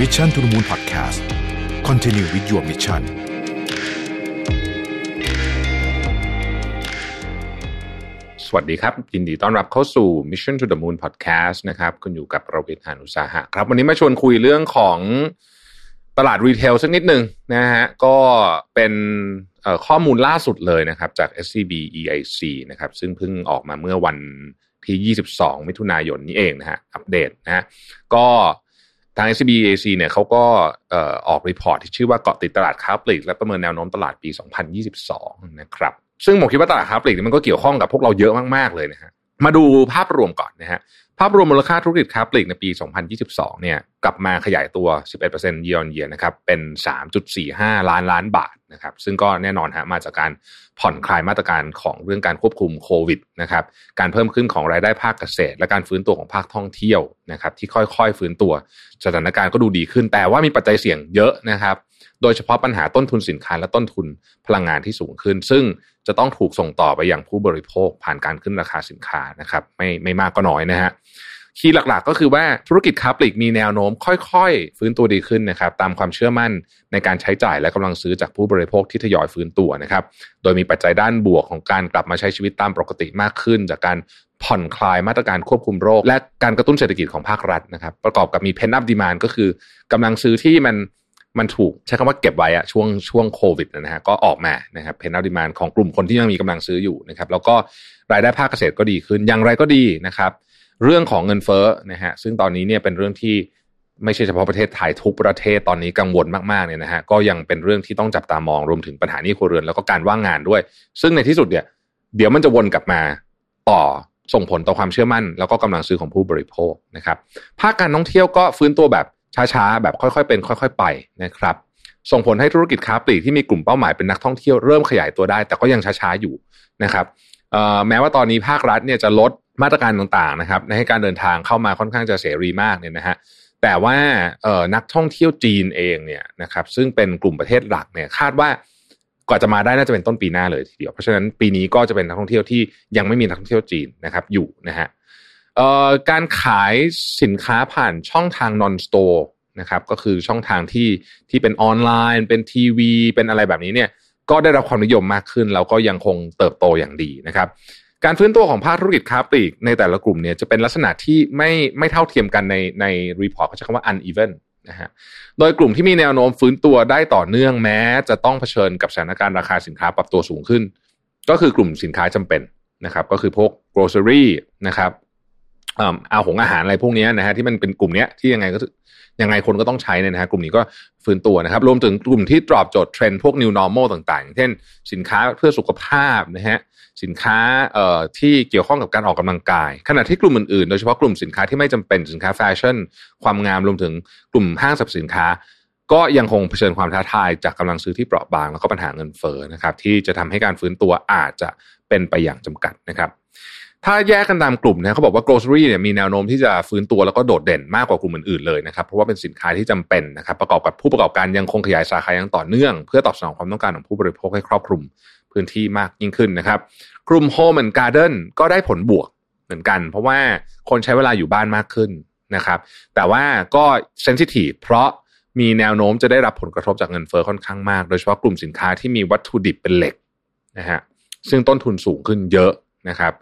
Mission to the Moon Podcast Continue with your mission สวัสดีครับ ยินดีต้อนรับเข้าสู่ Mission to the Moon Podcast นะครับ คุณอยู่กับประวิทยานุสาหะครับ วันนี้มาชวนคุยเรื่องของตลาดรีเทลสักนิดหนึ่งนะฮะก็เป็นข้อมูลล่าสุดเลยนะครับ จาก SCB EIC นะครับ ซึ่งเพิ่งออกมาเมื่อวันที่ 22 มิถุนายนนี้เองนะฮะอัปเดตนะฮะก็ ทาง SBAC เนี่ยเขาก็ออกรีพอร์ตที่ชื่อว่าเกาะติดตลาดค้าปลีกและประเมินแนวโน้มตลาดปี 2022 นะครับ ซึ่งผมคิดว่าตลาดค้าปลีกนี่มันก็เกี่ยวข้องกับพวกเราเยอะมาก ๆ เลยนะฮะ มาดูภาพรวมก่อนนะฮะภาพรวมมูลค่าธุรกิจค้าปลีกในปี 2022 เนี่ยกลับมาขยายตัว 11% year on year นะครับ เป็น 3.45 ล้านล้านบาทนะครับ ซึ่งก็แน่นอนฮะมาจากการผ่อนคลายมาตรการของเรื่องการควบคุมโควิดนะครับ การเพิ่มขึ้นของรายได้ภาคเกษตร และการฟื้นตัวของภาคท่องเที่ยวนะครับ ที่ค่อยๆ ฟื้นตัว สถานการณ์ก็ดูดีขึ้น แต่ว่ามีปัจจัยเสี่ยงเยอะนะครับ โดยเฉพาะปัญหาต้นทุนสินค้าและต้นทุนพลังงานที่สูงขึ้น ซึ่งจะต้องถูกส่งต่อไปอยังผู้บริโภคผ่านการขึ้นราคาสินค้านะครับ ไม่ไม่มากก็น้อยนะฮะคีย์หลักๆ ก็คือว่าธุรกิจค้าปลีกมีแนวโน้มค่อยๆ ฟื้นตัวดีขึ้นนะครับ ตามความเชื่อมั่นในการใช้จ่ายและกำลังซื้อจากผู้บริโภคที่ทยอยฟื้นตัวนะครับ โดยมีปัจจัยด้านบวกของการกลับมาใช้ชีวิตตามปกติมากขึ้น จากการผ่อนคลายมาตรการควบคุมโรค และการกระตุ้นเศรษฐกิจของภาครัฐนะครับ ประกอบกับมี pent-up demand ก็คือกำลังซื้อที่มัน มันถูกใช้คำว่าเก็บไว้อะช่วงช่วงโควิดนะฮะก็ออกมานะครับ pent-up demand ของกลุ่มคนที่ยังมีกำลังซื้ออยู่นะครับ แล้วก็รายได้ภาคเกษตรก็ดีขึ้นอย่างไรก็ดีนะครับ เรื่องของเงินเฟ้อนะฮะซึ่งตอนนี้เนี่ยเป็นเรื่องที่ไม่ใช่เฉพาะประเทศไทยทุกประเทศตอนนี้กังวลมากๆเนี่ยนะฮะก็ยังเป็นเรื่องที่ต้องจับตามองรวมถึงปัญหานี้ครัวเรือนแล้วก็การว่างงานด้วย ซึ่งในที่สุดเนี่ย เดี๋ยวมันจะวนกลับมาต่อส่งผลต่อความเชื่อมั่น แล้วก็กำลังซื้อของผู้บริโภคนะครับ ภาคการท่องเที่ยวก็ฟื้นตัวแบบ ช้าๆ แบบค่อยๆเป็น ค่อย ๆ ไปนะครับ ส่งผลให้ธุรกิจค้าปลีกที่มีกลุ่มเป้าหมายเป็นนักท่องเที่ยวเริ่มขยายตัวได้ แต่ก็ยังช้าๆอยู่นะครับแม้ว่าตอนนี้ภาครัฐเนี่ยจะลดมาตรการต่างๆนะครับให้การเดินทางเข้ามาค่อนข้างจะเสรีมากเนี่ยนะฮะแต่ว่านักท่องเที่ยวจีนเองเนี่ยนะครับซึ่งเป็นกลุ่มประเทศหลักเนี่ยคาดว่ากว่าจะมาได้น่าจะเป็นต้นปีหน้าเลยทีเดียว เพราะฉะนั้นปีนี้ก็จะเป็นนักท่องเที่ยวที่ยังไม่มีนักท่องเที่ยวจีนนะครับอยู่นะฮะการขายสินค้าผ่านช่องทาง non store นะครับ ก็คือช่องทางที่ที่เป็นออนไลน์ เป็นทีวี เป็นอะไรแบบนี้เนี่ย ก็ได้รับความนิยมมากขึ้น แล้วก็ยังคงเติบโตอย่างดีนะครับ การฟื้นตัวของภาคธุรกิจค้าปลีกในแต่ละกลุ่มเนี่ยจะเป็นลักษณะที่ไม่ไม่เท่าเทียมกันในใน report เขาใช้คำว่า uneven นะฮะ โดยกลุ่มที่มีแนวโน้มฟื้นตัวได้ต่อเนื่องแม้ จะต้องเผชิญกับสถานการณ์ราคาสินค้าปรับตัวสูงขึ้น ก็คือกลุ่มสินค้าจำเป็นนะครับ ก็คือพวก grocery นะครับ เอาของอาหารอะไรพวกนี้นะฮะที่มันเป็นกลุ่มเนี้ยที่ยังไงก็ยังไงคนก็ต้องใช้เนี่ยนะฮะกลุ่มนี้ก็ฟื้นตัวนะครับ รวมถึงกลุ่มที่ตอบโจทย์เทรนด์พวก new normal ต่างๆ เช่น สินค้าเพื่อสุขภาพนะฮะสินค้าเอ่อที่เกี่ยวข้องกับการออกกำลังกาย ขณะที่กลุ่มอื่นๆ โดยเฉพาะกลุ่มสินค้าที่ไม่จำเป็นสินค้าแฟชั่น ความงามรวมถึงกลุ่มห้างสรรพสินค้า ก็ยังคงเผชิญความท้าทายจากกำลังซื้อที่เปราะบางแล้วก็ปัญหาเงินเฟ้อนะครับที่จะทำให้การฟื้นตัวอาจจะเป็นไปอย่างจำกัดนะครับ ถ้าแยกกันตามกลุ่มนะเขาบอกว่า grocery เนี่ยมีแนวโน้มที่จะฟื้นตัวแล้วก็โดดเด่นมากกว่ากลุ่มอื่นๆเลยนะครับเพราะว่าเป็นสินค้าที่จำเป็นนะครับประกอบกับผู้ประกอบการยังคงขยายสาขาอย่างต่อเนื่อง เพื่อตอบสนองความต้องการของผู้บริโภคให้ครอบคลุมพื้นที่มากยิ่งขึ้นนะครับ กลุ่ม home and garden ก็ได้ผลบวกเหมือนกัน เพราะว่าคนใช้เวลาอยู่บ้านมากขึ้นนะครับ แต่ว่าก็ sensitive เพราะมีแนวโน้มจะได้รับผลกระทบจากเงินเฟ้อค่อนข้างมาก โดยเฉพาะกลุ่มสินค้าที่มีวัตถุดิบเป็นเหล็กนะฮะซึ่งต้นทุนสูงขึ้นเยอะนะครับ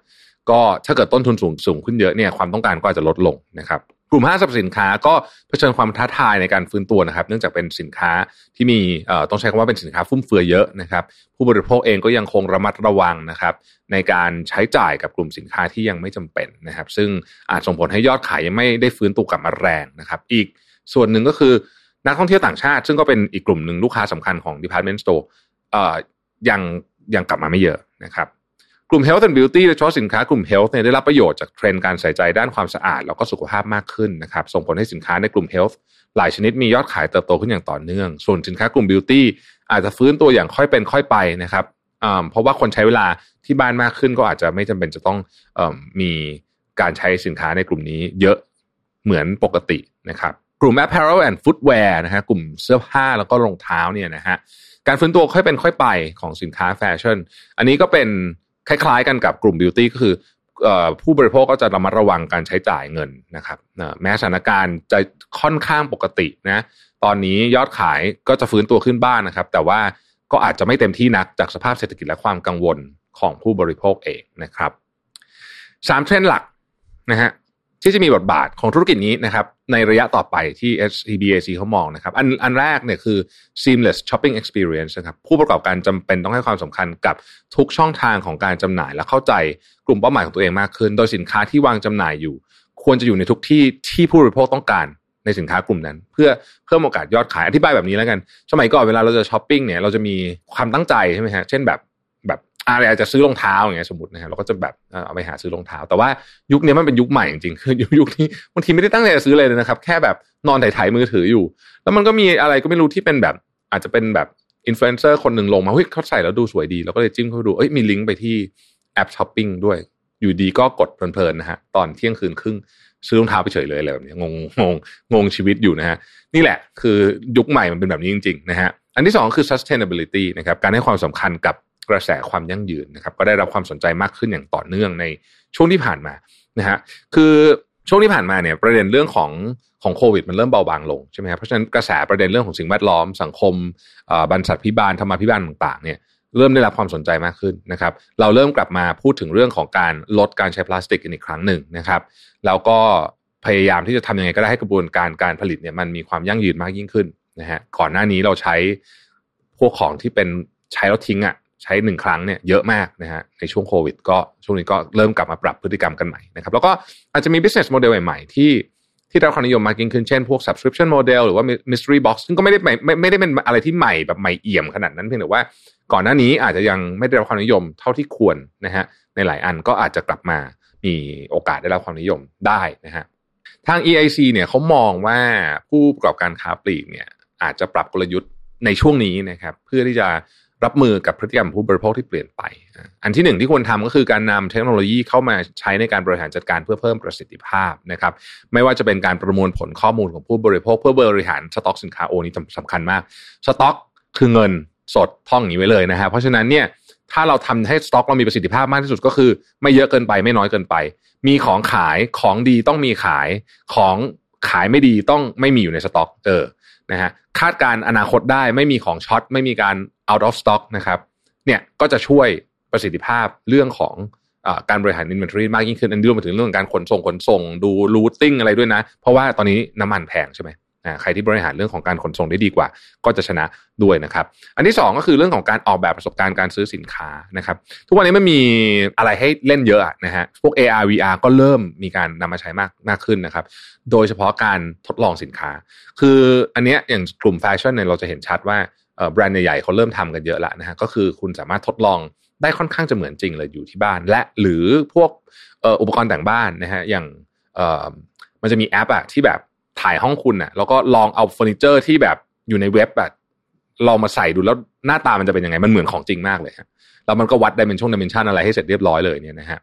ก็ถ้าเกิดต้นทุนสูงสูงขึ้นเยอะเนี่ยความต้องการก็อาจจะลดลงนะครับกลุ่มห้างสรรพสินค้าก็เผชิญความท้าทายในการฟื้นตัวนะครับ เนื่องจากเป็นสินค้าที่มีเอ่อต้องใช้คำว่าเป็นสินค้าฟุ่มเฟือยเยอะนะครับ ผู้บริโภคเองก็ยังคงระมัดระวังนะครับ ในการใช้จ่ายกับกลุ่มสินค้าที่ยังไม่จำเป็นนะครับ ซึ่งอาจส่งผลให้ยอดขายยังไม่ได้ฟื้นตัวกลับมาแรงนะครับ อีกส่วนหนึ่งก็คือนักท่องเที่ยวต่างชาติ ซึ่งก็เป็นอีกกลุ่มหนึ่งลูกค้าสำคัญของ department store เอ่อยังยังกลับมาไม่เยอะนะครับ กลุ่ม Health and Beauty โดยเฉพาะสินค้ากลุ่ม Health เนี่ยได้รับประโยชน์จากเทรนด์การใส่ใจด้านความสะอาด แล้วก็สุขภาพมากขึ้นนะครับส่งผลให้สินค้าในกลุ่ม Health หลายชนิดมียอดขายเติบโตขึ้นอย่างต่อเนื่อง ส่วนสินค้ากลุ่ม Beauty อาจจะฟื้นตัวอย่างค่อยเป็นค่อยไปนะครับอ่าเพราะว่าคนใช้เวลาที่บ้านมากขึ้นก็อาจจะไม่จำเป็นจะต้องอมีการใช้สินค้าในกลุ่มนี้เยอะเหมือนปกตินะครับกลุ่ม Apparel and Footwear นะฮะกลุ่มเสื้อผ้าแล้วก็รองเท้าเนี่ยนะฮะการฟื้นตัวค่อยเป็นค่อยไปของสินค้าแฟชั่น อันนี้ก็เป็น คล้ายๆ กันกับกลุ่มบิวตี้ก็คือผู้บริโภคก็จะระมัดระวังการใช้จ่ายเงินนะครับแม้สถานการณ์จะค่อนข้างปกตินะตอนนี้ยอดขายก็จะฟื้นตัวขึ้นบ้างนนะครับ แต่ว่าก็อาจจะไม่เต็มที่นักจากสภาพเศรษฐกิจและความกังวลของผู้บริโภคเองนะครับสามเทรนด์หลักนะฮะ ที่จะมีบทบาทของธุรกิจนี้นะครับในระยะต่อไปที่ SCBAC เขามองนะครับอันอันแรกเนี่ยคือ seamless shopping experience นะครับผู้ประกอบการจำเป็นต้องให้ความสำคัญกับทุกช่องทางของการจำหน่าย และเข้าใจกลุ่มเป้าหมายของตัวเองมากขึ้น โดยสินค้าที่วางจำหน่ายอยู่ ควรจะอยู่ในทุกที่ที่ผู้บริโภคต้องการในสินค้ากลุ่มนั้น เพื่อเพิ่มโอกาสยอดขายอธิบายแบบนี้แล้วกัน สมัยก่อนเวลาเราจะช้อปปิ้งเนี่ยเราจะมีความตั้งใจใช่ไหมฮะเช่นแบบแบบ อะไรอาจจะซื้อรองเท้าอย่างเงี้ยสมมตินะฮะเราก็จะแบบเอาไปหาซื้อรองเท้า แต่ว่ายุคนี้มันเป็นยุคใหม่จริงๆคือยุคนี้บางทีไม่ได้ตั้งใจจะซื้อเลยนะครับ แค่แบบนอนถ่ายมือถืออยู่ แล้วมันก็มีอะไรก็ไม่รู้ที่เป็นแบบ อาจจะเป็นแบบอินฟลูเอนเซอร์คนหนึ่งลงมาเฮ้ยเขาใส่แล้วดูสวยดีเราก็เลยจิ้มเข้าไปดูเอ้ยมีลิงก์ไปที่แอปช้อปปิ้งด้วย อยู่ดีก็กดเพลินๆนะฮะตอนเที่ยงคืนครึ่งซื้อรองเท้าไปเฉยเลยอะไรแบบนี้งงงงงงชีวิตอยู่นะฮะนี่แหละคือยุคใหม่มันเป็นแบบนี้จริงๆนะฮะอันที่สองคือ sustainability นะครับการให้ความสำคัญกับ กระแสความยั่งยืนนะครับก็ได้รับความสนใจมากขึ้นอย่างต่อเนื่องในช่วงที่ผ่านมานะฮะคือช่วงที่ผ่านมาเนี่ยประเด็นเรื่องของของโควิดมันเริ่มเบาบางลงใช่ไหมครับเพราะฉะนั้นกระแสประเด็นเรื่องของสิ่งแวดล้อมสังคมบรรษัทพิบาลธรรมาพิบาลต่างๆเนี่ยเริ่มได้รับความสนใจมากขึ้นนะครับ เราเริ่มกลับมาพูดถึงเรื่องของการลดการใช้พลาสติกอีกครั้งหนึ่งนะครับแล้วก็พยายามที่จะทำยังไงก็ได้ให้กระบวนการการผลิตเนี่ยมันมีความยั่งยืนมากยิ่งขึ้นนะฮะก่อนหน้านี้เราใช้พวกของที่เป็นใช้แล้วทิ้งอะ่ะ ใช้หนึ่งครั้งเนี่ยเยอะมากนะฮะในช่วงโควิด ก็ช่วงนี้ก็เริ่มกลับมาปรับพฤติกรรมกันใหม่นะครับแล้วก็อาจจะมี business model ใหม่ๆ ที่ที่ได้ความนิยมมากยิ่งขึ้นเช่นพวก subscription model หรือว่า mystery box ซึ่งก็ไม่ได้ไม่ไม่ได้เป็นอะไรที่ใหม่แบบใหม่เอี่ยมขนาดนั้นเพียงแต่ว่าก่อนหน้านี้อาจจะยังไม่ได้รับความนิยมเท่าที่ควรนะฮะในหลายอันก็อาจจะกลับมามีโอกาสได้รับความนิยมได้นะฮะทาง EIC เนี่ยเขามองว่าผู้ประกอบการค้าปลีกเนี่ยอาจจะปรับกลยุทธ์ในช่วงนี้นะครับเพื่อที่จะ รับมือกับพฤติกรรมผู้บริโภคที่เปลี่ยนไป อันที่หนึ่งที่ควรทำก็คือการนำเทคโนโลยีเข้ามาใช้ในการบริหารจัดการเพื่อเพิ่มประสิทธิภาพนะครับ ไม่ว่าจะเป็นการประมวลผลข้อมูลของผู้บริโภค เพื่อบริหารสต็อกสินค้าโอนี้สำคัญมาก สต็อกคือเงินสดท่องอย่างนี้ไว้เลยนะฮะ เพราะฉะนั้นเนี่ยถ้าเราทำให้สต็อกเรามีประสิทธิภาพมากที่สุดก็คือ ไม่เยอะเกินไปไม่น้อยเกินไป มีของขายของดีต้องมีขายของขายไม่ดีต้องไม่มีอยู่ในสต็อก เออ นะฮะคาดการณ์อนาคตได้ไม่มีของ short ไม่มีการ out of stock นะครับเนี่ยก็จะช่วยประสิทธิภาพเรื่องของอการบริหาร inventory มากยิ่งขึ้น อันนี้รวมไปถึงเรื่องการขนส่งขนส่งดู routing อะไรด้วยนะ เพราะว่าตอนนี้น้ำมันแพงใช่ไหม ใครที่บริหารเรื่องของการขนส่งได้ดีกว่า ก็จะชนะด้วยนะครับ อันที่ 2 ก็คือเรื่องของการออกแบบประสบการณ์การซื้อสินค้านะครับ ทุกวันนี้มันมีอะไรให้เล่นเยอะนะฮะพวก AR VR ก็เริ่มมีการนำมาใช้มากมากขึ้นนะครับ โดยเฉพาะการทดลองสินค้า คืออันนี้อย่างกลุ่มแฟชั่นเนี่ยเราจะเห็นชัดว่าแบรนด์ใหญ่ๆเขาเริ่มทำกันเยอะล้วนะฮะก็คือคุณสามารถทดลองได้ค่อนข้างจะเหมือนจริงเลยอยู่ที่บ้าน และหรือพวกอุปกรณ์แต่งบ้านนะฮะอย่างมันจะมีแอปอะที่แบบ ถ่ายห้องคุณอะแล้วก็ลองเอาเฟอร์นิเจอร์ที่แบบอยู่ในเว็บแบบลองมาใส่ดูแล้วหน้าตามันจะเป็นยังไงมันเหมือนของจริงมากเลยฮะแล้วมันก็วัด dimension dimension อะไรให้เสร็จเรียบร้อยเลยเนี่ยนะฮะ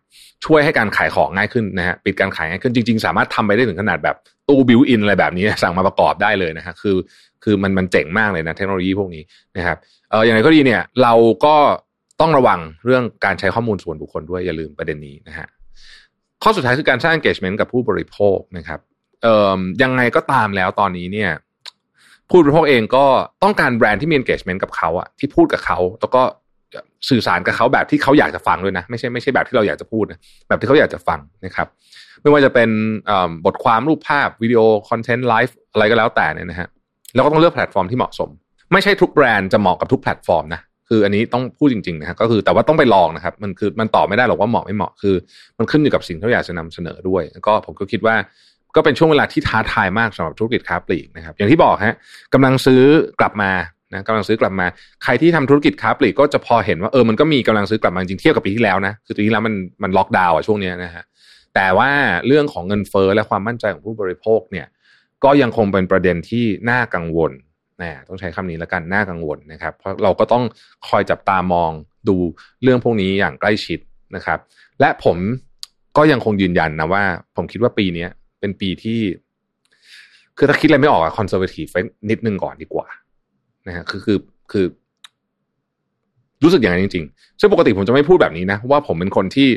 ช่วยให้การขายของง่ายขึ้นนะฮะปิดการขายง่ายขึ้นจริง ๆ สามารถทำไปได้ถึงขนาดแบบตู้ built-in อะไรแบบนี้สั่งมาประกอบได้เลยนะฮะคือ คือมันมันเจ๋งมากเลยนะเทคโนโลยีพวกนี้นะครับเอออย่างไรก็ดีเนี่ยเราก็ต้องระวังเรื่องการใช้ข้อมูลส่วนบุคคลด้วยอย่าลืมประเด็นนี้นะฮะข้อสุดท้ายคือการสร้าง engagement กับผู้บริโภคนะครับ เอ่อยังไงก็ตามแล้วตอนนี้เนี่ยผู้บริโภคเองก็ต้องการแบรนด์ที่มี engagement กับเขาอะที่พูดกับเขาแล้วก็สื่อสารกับเขาแบบที่เขาอยากจะฟังด้วยนะ ไม่ใช่ไม่ใช่แบบที่เราอยากจะพูดนะแบบที่เขาอยากจะฟังนะครับ ไม่ว่าจะเป็นบทความรูปภาพวิดีโอคอนเทนต์ไลฟ์อะไรก็แล้วแต่เนี่ยนะฮะเราก็ต้องเลือกแพลตฟอร์มที่เหมาะสม ไม่ใช่ทุกแบรนด์จะเหมาะกับทุกแพลตฟอร์มนะคืออันนี้ต้องพูดจริงๆนะฮะก็คือแต่ว่าต้องไปลองนะครับ มันคือมันตอบไม่ได้หรอกว่าเหมาะไม่เหมาะคือ มันขึ้นอยู่กับสิ่งที่เราอยากจะนำเสนอด้วย แล้วก็ผมก็คิดว่า ก็เป็นช่วงเวลาที่ท้าทายมากสำหรับธุรกิจค้าปลีกนะครับ อย่างที่บอกฮะกำลังซื้อกลับมานะกำลังซื้อกลับมา ใครที่ทำธุรกิจค้าปลีกก็จะพอเห็นว่าเออมันก็มีกำลังซื้อกลับมาจริงเทียบกับปีที่แล้วนะคือปีที่แล้วมันมันล็อกดาวน์อะช่วงนี้นะฮะแต่ว่าเรื่องของเงินเฟ้อและความมั่นใจของผู้บริโภคเนี่ย ก็ยังคงเป็นประเด็นที่น่ากังวลนะต้องใช้คำนี้แล้วกันน่ากังวลนะครับ เพราะเราก็ต้องคอยจับตามองดูเรื่องพวกนี้อย่างใกล้ชิดนะครับ และผมก็ยังคงยืนยันนะว่า ผมคิดว่าปีนี้ เป็นปีที่ คือถ้าคิดอะไรไม่ออกอะคอนเซอร์เวทีฟนิดนึงก่อนดีกว่านะฮะคือคือคือ รู้สึกอย่างนั้นจริงๆซึ่งปกติผมจะไม่พูดแบบนี้นะ ว่าผมเป็นคนที่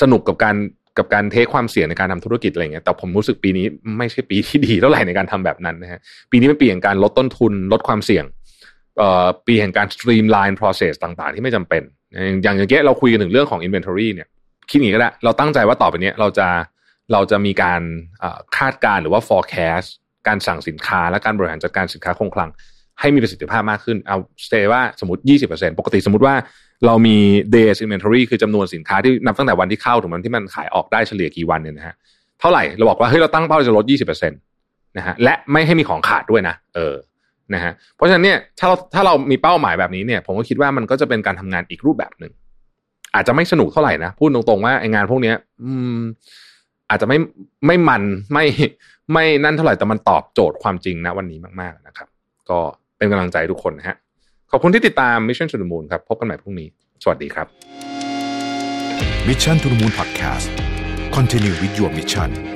สนุกกับการกับการเทคความเสี่ยงในการทำธุรกิจอะไรเงี้ยแต่ผมรู้สึกปีนี้ไม่ใช่ปีที่ดีเท่าไหร่ในการทำแบบนั้นนะฮะปีนี้เป็นปีแห่งการลดต้นทุน ลดความเสี่ยงเอ่อปีแห่งการ streamline process ต่างๆ ที่ไม่จำเป็น อย่างอย่างเงี้ยเราคุยกันถึงเรื่องของ inventory เนี่ยคิดอย่างนี้ก็ได้เราตั้งใจว่าต่อไปนี้เราจะ เราจะมีการคาดการณ์หรือว่า forecast การสั่งสินค้าและการบริหารจัดการสินค้าคงคลัง ให้มีประสิทธิภาพมากขึ้น เอาสเตว่าสมมติ 20%ปกติสมมติว่าเรามี days inventory คือจำนวนสินค้าที่นับตั้งแต่วันที่เข้าถึงวันที่มันขายออกได้เฉลี่ยกี่วันเนี่ยนะฮะเท่าไหร่เราบอกว่าเฮ้ยเราตั้งเป้าจะลด 20%นะฮะและไม่ให้มีของขาดด้วยนะ เออนะฮะเพราะฉะนั้นเนี่ยถ้าเราถ้าเรามีเป้าหมายแบบนี้เนี่ย ผมก็คิดว่ามันก็จะเป็นการทำงานอีกรูปแบบหนึ่งอาจจะไม่สนุกเท่าไหร่นะพูดตรงๆว่าไองานพวกนี้อืม อาจจะไม่ไม่มันไม่ไม่นั่นเท่าไหร่แต่มันตอบโจทย์ความจริงนะวันนี้มากๆนะครับ ก็เป็นกำลังใจทุกคนนะฮะขอบคุณที่ติดตาม Mission to the Moon ครับพบกันใหม่พรุ่งนี้ สวัสดีครับ Mission to the Moon Podcast Continue with your mission